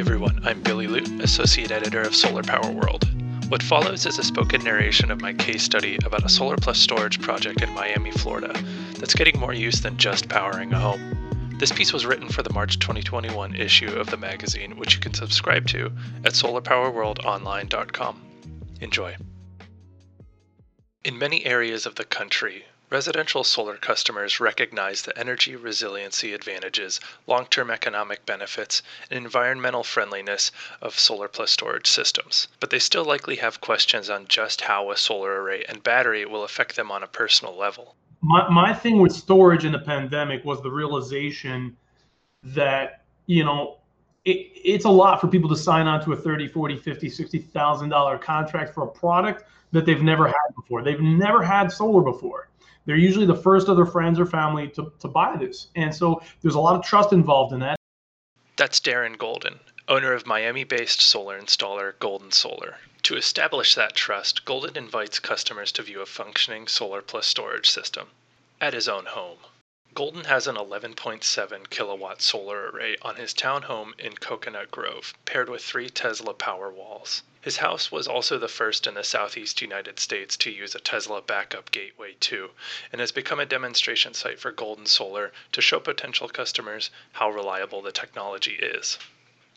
everyone, I'm Billy Liu, Associate Editor of Solar Power World. What follows is a spoken narration of my case study about a solar plus storage project in Miami, Florida, that's getting more use than just powering a home. This piece was written for the March 2021 issue of the magazine, which you can subscribe to at solarpowerworldonline.com. Enjoy. In many areas of the country, Residential solar customers recognize the energy resiliency advantages, long term economic benefits, and environmental friendliness of solar plus storage systems, but they still likely have questions on just how a solar array and battery will affect them on a personal level. My, my thing with storage in the pandemic was the realization that, you know, it, it's a lot for people to sign on to a 30, 40, 50, 60,000 dollar contract for a product that they've never had before. They've never had solar before they're usually the first of their friends or family to, to buy this. And so there's a lot of trust involved in that. That's Darren Golden, owner of Miami based solar installer Golden Solar. To establish that trust, Golden invites customers to view a functioning solar plus storage system at his own home. Golden has an 11.7 kilowatt solar array on his townhome in Coconut Grove, paired with three Tesla Powerwalls. His house was also the first in the southeast United States to use a Tesla backup gateway 2, and has become a demonstration site for Golden Solar to show potential customers how reliable the technology is.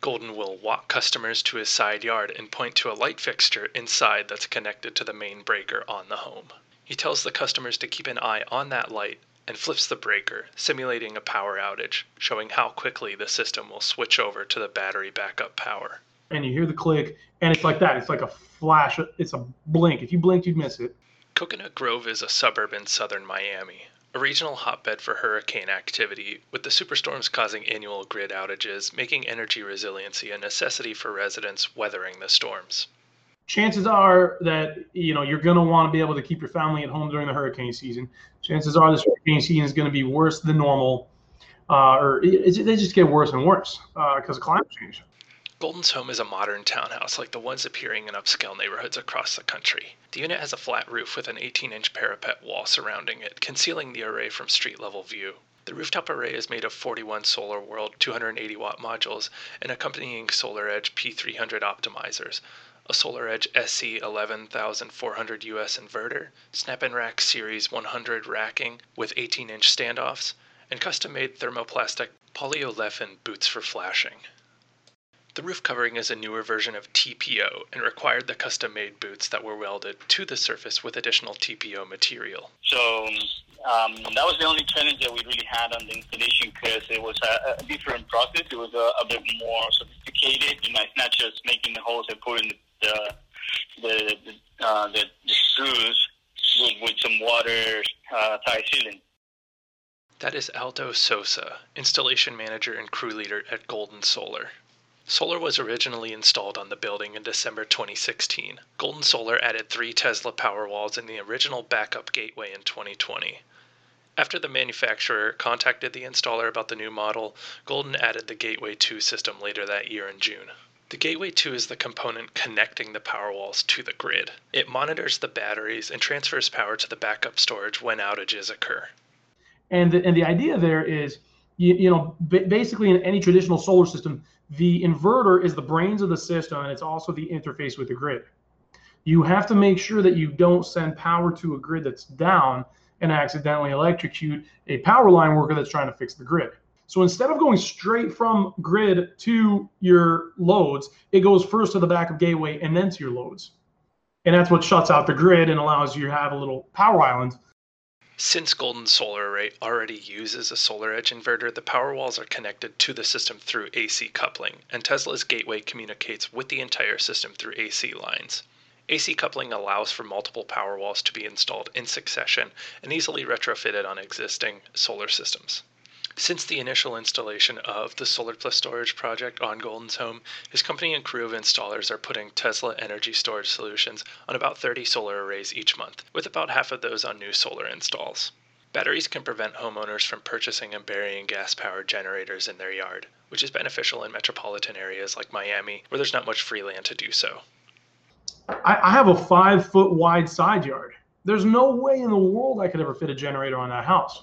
Golden will walk customers to his side yard and point to a light fixture inside that's connected to the main breaker on the home. He tells the customers to keep an eye on that light and flips the breaker, simulating a power outage, showing how quickly the system will switch over to the battery backup power and you hear the click, and it's like that. It's like a flash. It's a blink. If you blinked, you'd miss it. Coconut Grove is a suburb in southern Miami, a regional hotbed for hurricane activity, with the superstorms causing annual grid outages, making energy resiliency a necessity for residents weathering the storms. Chances are that you know you're going to want to be able to keep your family at home during the hurricane season. Chances are this hurricane season is going to be worse than normal, uh, or it, it, they just get worse and worse because uh, of climate change. Golden's home is a modern townhouse like the ones appearing in upscale neighborhoods across the country. The unit has a flat roof with an 18 inch parapet wall surrounding it, concealing the array from street level view. The rooftop array is made of 41 Solar World 280 watt modules and accompanying SolarEdge P300 optimizers, a SolarEdge SE 11400 US inverter, SnapNrack Series 100 racking with 18 inch standoffs, and custom made thermoplastic polyolefin boots for flashing. The roof covering is a newer version of TPO and required the custom made boots that were welded to the surface with additional TPO material. So um, that was the only challenge that we really had on the installation because it was a, a, different process. It was a, a, bit more sophisticated. You know, it's not just making the holes and putting the the the, uh, the, the screws with, with, some water uh, tie sealing. That is Aldo Sosa, installation manager and crew leader at Golden Solar. Solar was originally installed on the building in December 2016. Golden Solar added three Tesla Powerwalls in the original backup gateway in 2020. After the manufacturer contacted the installer about the new model, Golden added the Gateway 2 system later that year in June. The Gateway 2 is the component connecting the Powerwalls to the grid. It monitors the batteries and transfers power to the backup storage when outages occur. And the, and the idea there is, you, you know, basically in any traditional solar system, the inverter is the brains of the system and it's also the interface with the grid. You have to make sure that you don't send power to a grid that's down and accidentally electrocute a power line worker that's trying to fix the grid. So instead of going straight from grid to your loads, it goes first to the backup gateway and then to your loads. And that's what shuts out the grid and allows you to have a little power island since Golden Solar Array already uses a SolarEdge inverter, the Powerwalls are connected to the system through AC coupling, and Tesla's gateway communicates with the entire system through AC lines. AC coupling allows for multiple Powerwalls to be installed in succession and easily retrofitted on existing solar systems. Since the initial installation of the Solar Plus Storage project on Golden's home, his company and crew of installers are putting Tesla energy storage solutions on about 30 solar arrays each month, with about half of those on new solar installs. Batteries can prevent homeowners from purchasing and burying gas powered generators in their yard, which is beneficial in metropolitan areas like Miami, where there's not much free land to do so. I, have a five foot wide side yard. There's no way in the world I could ever fit a generator on that house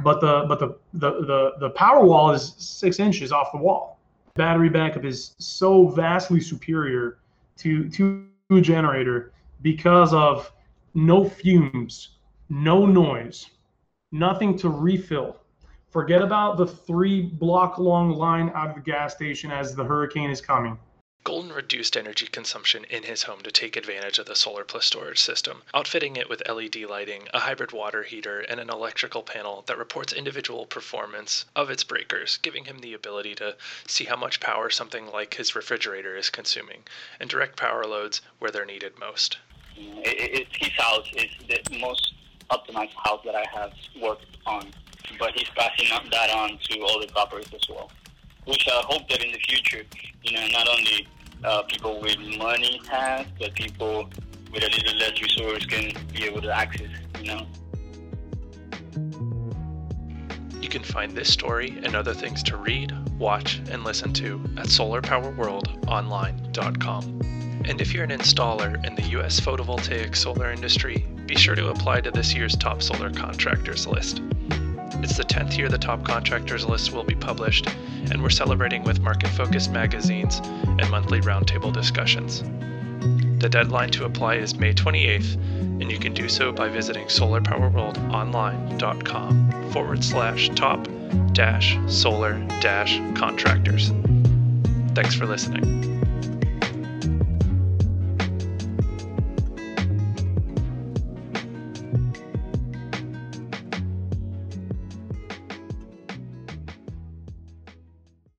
but the but the the the, the Powerwall is six inches off the wall battery backup is so vastly superior to to a generator because of no fumes, no noise, nothing to refill. Forget about the three block long line out of the gas station as the hurricane is coming. Golden reduced energy consumption in his home to take advantage of the solar plus storage system, outfitting it with LED lighting, a hybrid water heater, and an electrical panel that reports individual performance of its breakers, giving him the ability to see how much power something like his refrigerator is consuming and direct power loads where they're needed most. It, it, his house is the most optimized house that I have worked on, but he's passing that on to other properties as well. Which I hope that in the future, you know, not only uh, people with money have, but people with a little less resource can be able to access, you know. You can find this story and other things to read, watch, and listen to at solarpowerworldonline.com. And if you're an installer in the US photovoltaic solar industry, be sure to apply to this year's top solar contractors list. It's the 10th year the top contractors list will be published, and we're celebrating with market focused magazines and monthly roundtable discussions. The deadline to apply is May 28th, and you can do so by visiting solarpowerworldonline.com forward slash top dash solar dash contractors. Thanks for listening.